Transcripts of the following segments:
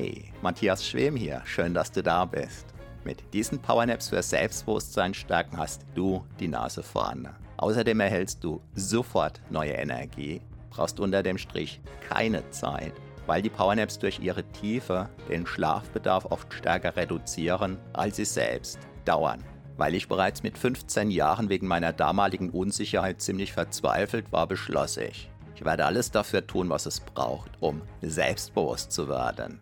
Hey, Matthias Schwem hier, schön, dass du da bist. Mit diesen Powernaps für Selbstbewusstsein stärken hast du die Nase vorne. Außerdem erhältst du sofort neue Energie, brauchst unter dem Strich keine Zeit, weil die Powernaps durch ihre Tiefe den Schlafbedarf oft stärker reduzieren, als sie selbst dauern. Weil ich bereits mit 15 Jahren wegen meiner damaligen Unsicherheit ziemlich verzweifelt war, beschloss ich, ich werde alles dafür tun, was es braucht, um selbstbewusst zu werden.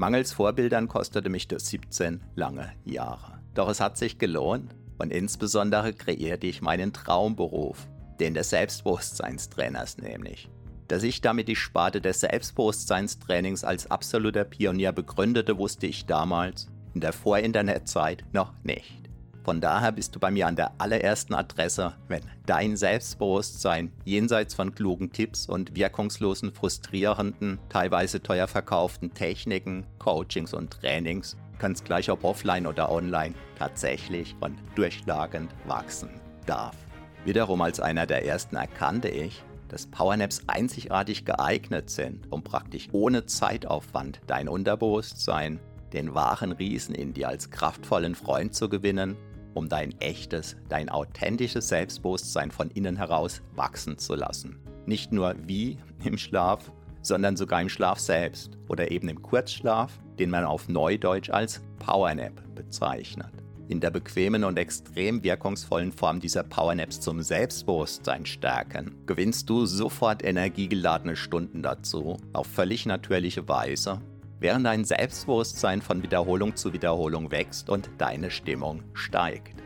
Mangels Vorbildern kostete mich das 17 lange Jahre. Doch es hat sich gelohnt und insbesondere kreierte ich meinen Traumberuf, den des Selbstbewusstseinstrainers nämlich. Dass ich damit die Sparte des Selbstbewusstseinstrainings als absoluter Pionier begründete, wusste ich damals, in der Vor-Internet-Zeit, noch nicht. Von daher bist du bei mir an der allerersten Adresse, wenn dein Selbstbewusstsein jenseits von klugen Tipps und wirkungslosen, frustrierenden, teilweise teuer verkauften Techniken, Coachings und Trainings, ganz gleich ob offline oder online, tatsächlich und durchschlagend wachsen darf. Wiederum als einer der ersten erkannte ich, dass Powernaps einzigartig geeignet sind, um praktisch ohne Zeitaufwand dein Unterbewusstsein, den wahren Riesen in dir als kraftvollen Freund zu gewinnen um dein echtes, dein authentisches Selbstbewusstsein von innen heraus wachsen zu lassen. Nicht nur wie im Schlaf, sondern sogar im Schlaf selbst oder eben im Kurzschlaf, den man auf Neudeutsch als Powernap bezeichnet. In der bequemen und extrem wirkungsvollen Form dieser Powernaps zum Selbstbewusstsein stärken, gewinnst du sofort energiegeladene Stunden dazu, auf völlig natürliche Weise während dein Selbstbewusstsein von Wiederholung zu Wiederholung wächst und deine Stimmung steigt.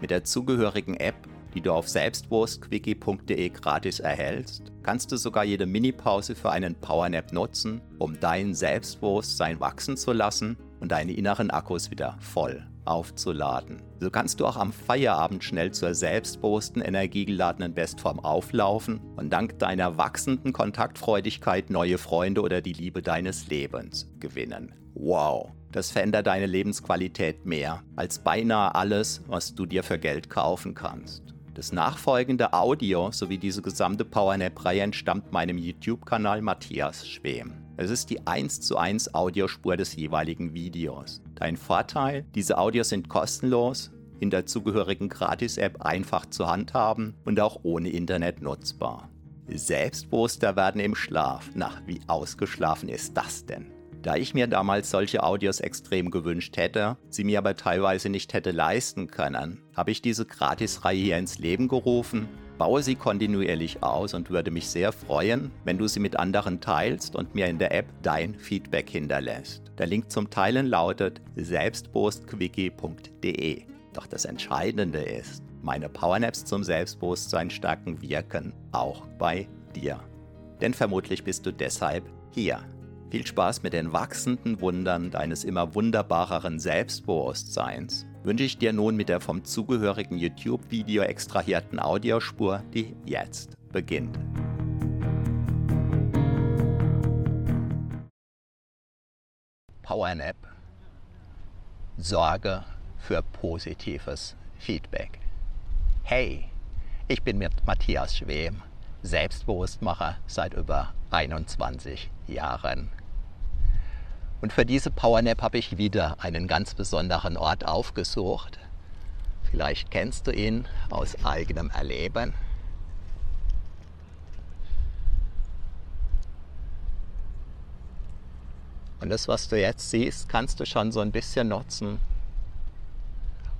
Mit der zugehörigen App, die du auf selbstbewusstquickie.de gratis erhältst, kannst du sogar jede Minipause für einen Powernap nutzen, um dein Selbstbewusstsein wachsen zu lassen und deine inneren Akkus wieder voll aufzuladen. So kannst du auch am Feierabend schnell zur selbstbewussten, energiegeladenen Bestform auflaufen und dank deiner wachsenden Kontaktfreudigkeit neue Freunde oder die Liebe deines Lebens gewinnen. Wow! Das verändert deine Lebensqualität mehr als beinahe alles, was du dir für Geld kaufen kannst. Das nachfolgende Audio sowie diese gesamte PowerNap-Reihe entstammt meinem YouTube-Kanal Matthias Schwem. Es ist die 1 zu 1 Audiospur des jeweiligen Videos. Dein Vorteil, diese Audios sind kostenlos, in der zugehörigen Gratis-App einfach zu handhaben und auch ohne Internet nutzbar. Selbstbewusster werden im Schlaf. Na, wie ausgeschlafen ist das denn? Da ich mir damals solche Audios extrem gewünscht hätte, sie mir aber teilweise nicht hätte leisten können, habe ich diese Gratisreihe hier ins Leben gerufen baue sie kontinuierlich aus und würde mich sehr freuen, wenn du sie mit anderen teilst und mir in der App dein Feedback hinterlässt. Der Link zum Teilen lautet selbstbewusstquickie.de. Doch das Entscheidende ist, meine Powernaps zum Selbstbewusstsein stärken wirken auch bei dir. Denn vermutlich bist du deshalb hier. Viel Spaß mit den wachsenden Wundern deines immer wunderbareren Selbstbewusstseins wünsche ich dir nun mit der vom zugehörigen YouTube-Video extrahierten Audiospur, die jetzt beginnt. PowerNap Sorge für positives Feedback. Hey, ich bin mit Matthias Schwem, Selbstbewusstmacher seit über 21 Jahren. Und für diese Powernap habe ich wieder einen ganz besonderen Ort aufgesucht. Vielleicht kennst du ihn aus eigenem Erleben. Und das, was du jetzt siehst, kannst du schon so ein bisschen nutzen,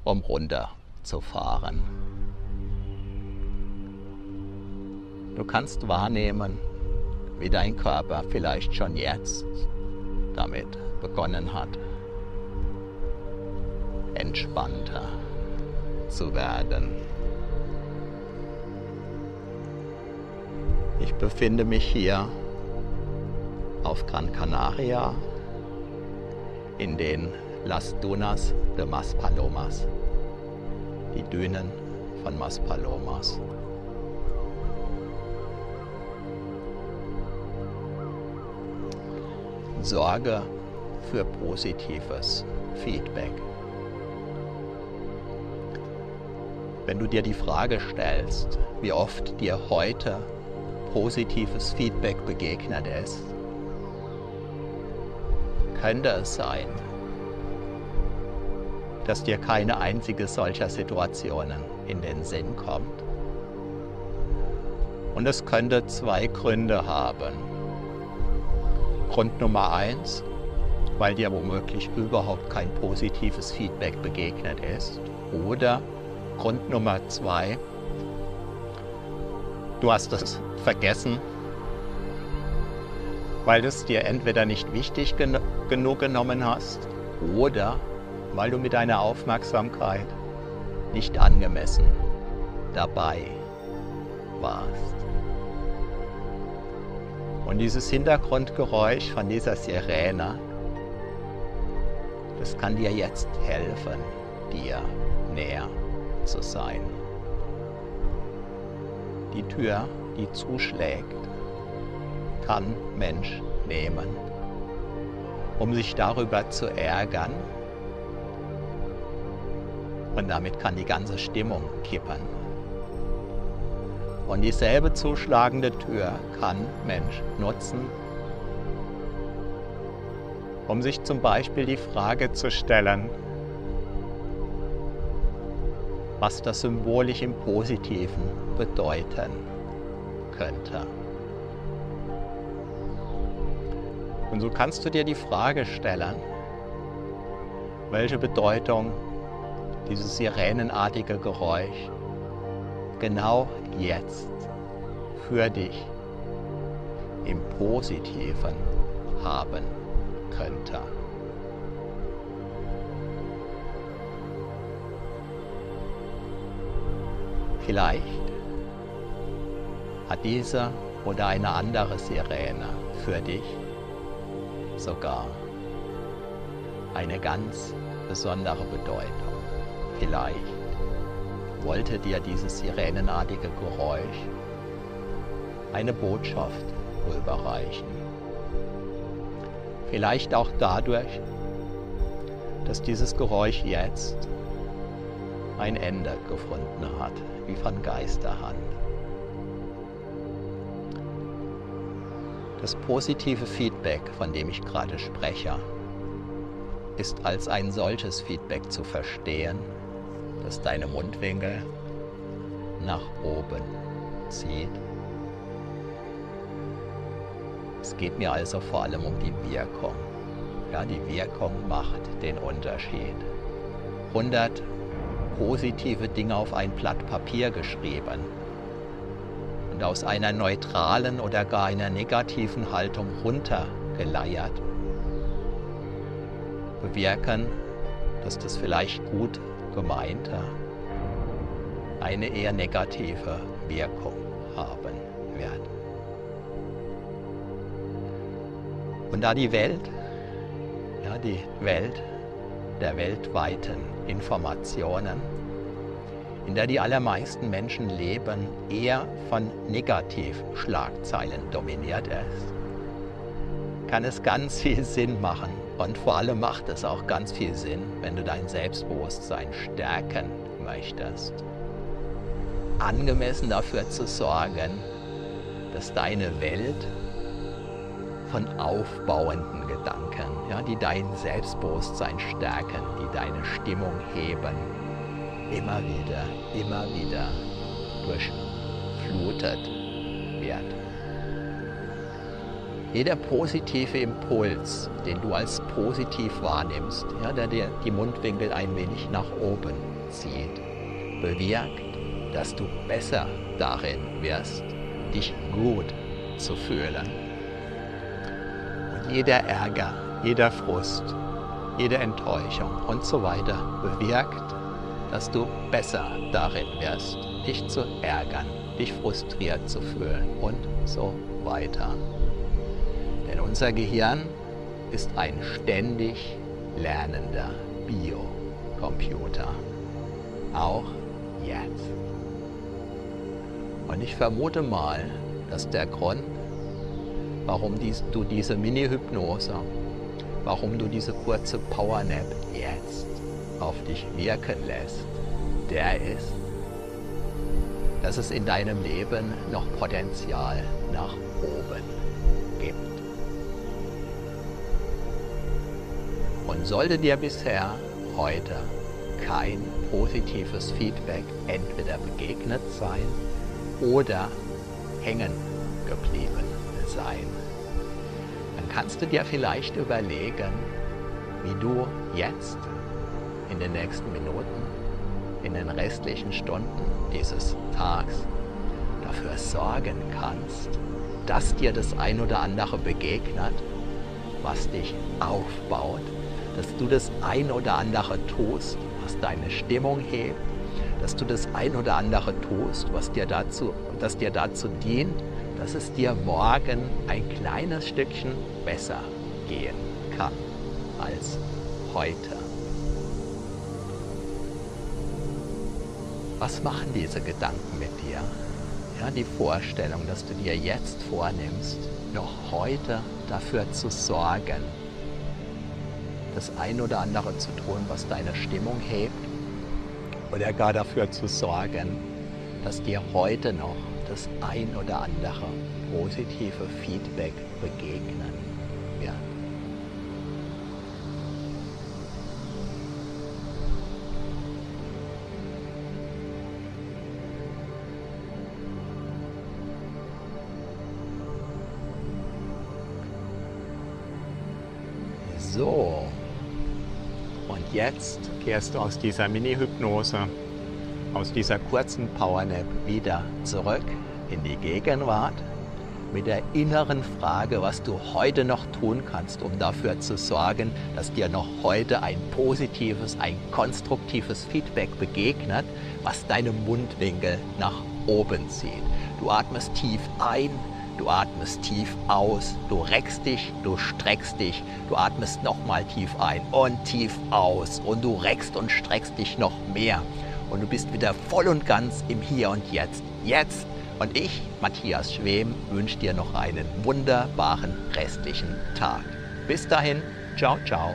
um runterzufahren. Du kannst wahrnehmen, wie dein Körper vielleicht schon jetzt damit begonnen hat, entspannter zu werden. Ich befinde mich hier auf Gran Canaria in den Las Dunas de Maspalomas, die Dünen von Maspalomas. Sorge für positives Feedback. Wenn du dir die Frage stellst, wie oft dir heute positives Feedback begegnet ist, könnte es sein, dass dir keine einzige solcher Situationen in den Sinn kommt. Und es könnte zwei Gründe haben. Grund Nummer eins, weil dir womöglich überhaupt kein positives Feedback begegnet ist. Oder Grund Nummer zwei, du hast es vergessen, weil du es dir entweder nicht wichtig gen genug genommen hast oder weil du mit deiner Aufmerksamkeit nicht angemessen dabei warst. Und dieses Hintergrundgeräusch von dieser Sirene, das kann dir jetzt helfen, dir näher zu sein. Die Tür, die zuschlägt, kann Mensch nehmen, um sich darüber zu ärgern. Und damit kann die ganze Stimmung kippen. Und dieselbe zuschlagende Tür kann Mensch nutzen, um sich zum Beispiel die Frage zu stellen, was das symbolisch im Positiven bedeuten könnte. Und so kannst du dir die Frage stellen, welche Bedeutung dieses sirenenartige Geräusch genau jetzt für dich im Positiven haben könnte. Vielleicht hat diese oder eine andere Sirene für dich sogar eine ganz besondere Bedeutung. Vielleicht wollte dir dieses sirenenartige Geräusch eine Botschaft überreichen. Vielleicht auch dadurch, dass dieses Geräusch jetzt ein Ende gefunden hat, wie von Geisterhand. Das positive Feedback, von dem ich gerade spreche, ist als ein solches Feedback zu verstehen, dass deine Mundwinkel nach oben zieht. Es geht mir also vor allem um die Wirkung. Ja, die Wirkung macht den Unterschied. 100 positive Dinge auf ein Blatt Papier geschrieben und aus einer neutralen oder gar einer negativen Haltung runtergeleiert bewirken, dass das vielleicht gut gemeinte eine eher negative Wirkung haben wird. Und da die Welt, ja, die Welt der weltweiten Informationen, in der die allermeisten Menschen leben, eher von Negativschlagzeilen dominiert ist, kann es ganz viel Sinn machen, und vor allem macht es auch ganz viel Sinn, wenn du dein Selbstbewusstsein stärken möchtest. Angemessen dafür zu sorgen, dass deine Welt von aufbauenden Gedanken, ja, die dein Selbstbewusstsein stärken, die deine Stimmung heben, immer wieder, immer wieder durchflutet wird. Jeder positive Impuls, den du als positiv wahrnimmst, ja, der dir die Mundwinkel ein wenig nach oben zieht, bewirkt, dass du besser darin wirst, dich gut zu fühlen. Und jeder Ärger, jeder Frust, jede Enttäuschung und so weiter bewirkt, dass du besser darin wirst, dich zu ärgern, dich frustriert zu fühlen und so weiter. Unser Gehirn ist ein ständig lernender Biocomputer. Auch jetzt. Und ich vermute mal, dass der Grund, warum dies, du diese Mini-Hypnose, warum du diese kurze Powernap jetzt auf dich wirken lässt, der ist, dass es in deinem Leben noch Potenzial nach oben gibt. Und sollte dir bisher heute kein positives Feedback entweder begegnet sein oder hängen geblieben sein, dann kannst du dir vielleicht überlegen, wie du jetzt in den nächsten Minuten, in den restlichen Stunden dieses Tags dafür sorgen kannst, dass dir das ein oder andere begegnet, was dich aufbaut, dass du das ein oder andere tust, was deine Stimmung hebt, dass du das ein oder andere tust, was dir dazu, das dir dazu dient, dass es dir morgen ein kleines Stückchen besser gehen kann als heute. Was machen diese Gedanken mit dir? Ja, die Vorstellung, dass du dir jetzt vornimmst, noch heute dafür zu sorgen, das ein oder andere zu tun, was deine Stimmung hebt, oder gar dafür zu sorgen, dass dir heute noch das ein oder andere positive Feedback begegnen und jetzt kehrst du aus dieser Mini-Hypnose, aus dieser kurzen Powernap wieder zurück in die Gegenwart mit der inneren Frage, was du heute noch tun kannst, um dafür zu sorgen, dass dir noch heute ein positives, ein konstruktives Feedback begegnet, was deine Mundwinkel nach oben zieht. Du atmest tief ein, Du atmest tief aus, du reckst dich, du streckst dich, du atmest nochmal tief ein und tief aus und du reckst und streckst dich noch mehr. Und du bist wieder voll und ganz im Hier und Jetzt. Jetzt. Und ich, Matthias Schwem, wünsche dir noch einen wunderbaren restlichen Tag. Bis dahin, ciao, ciao.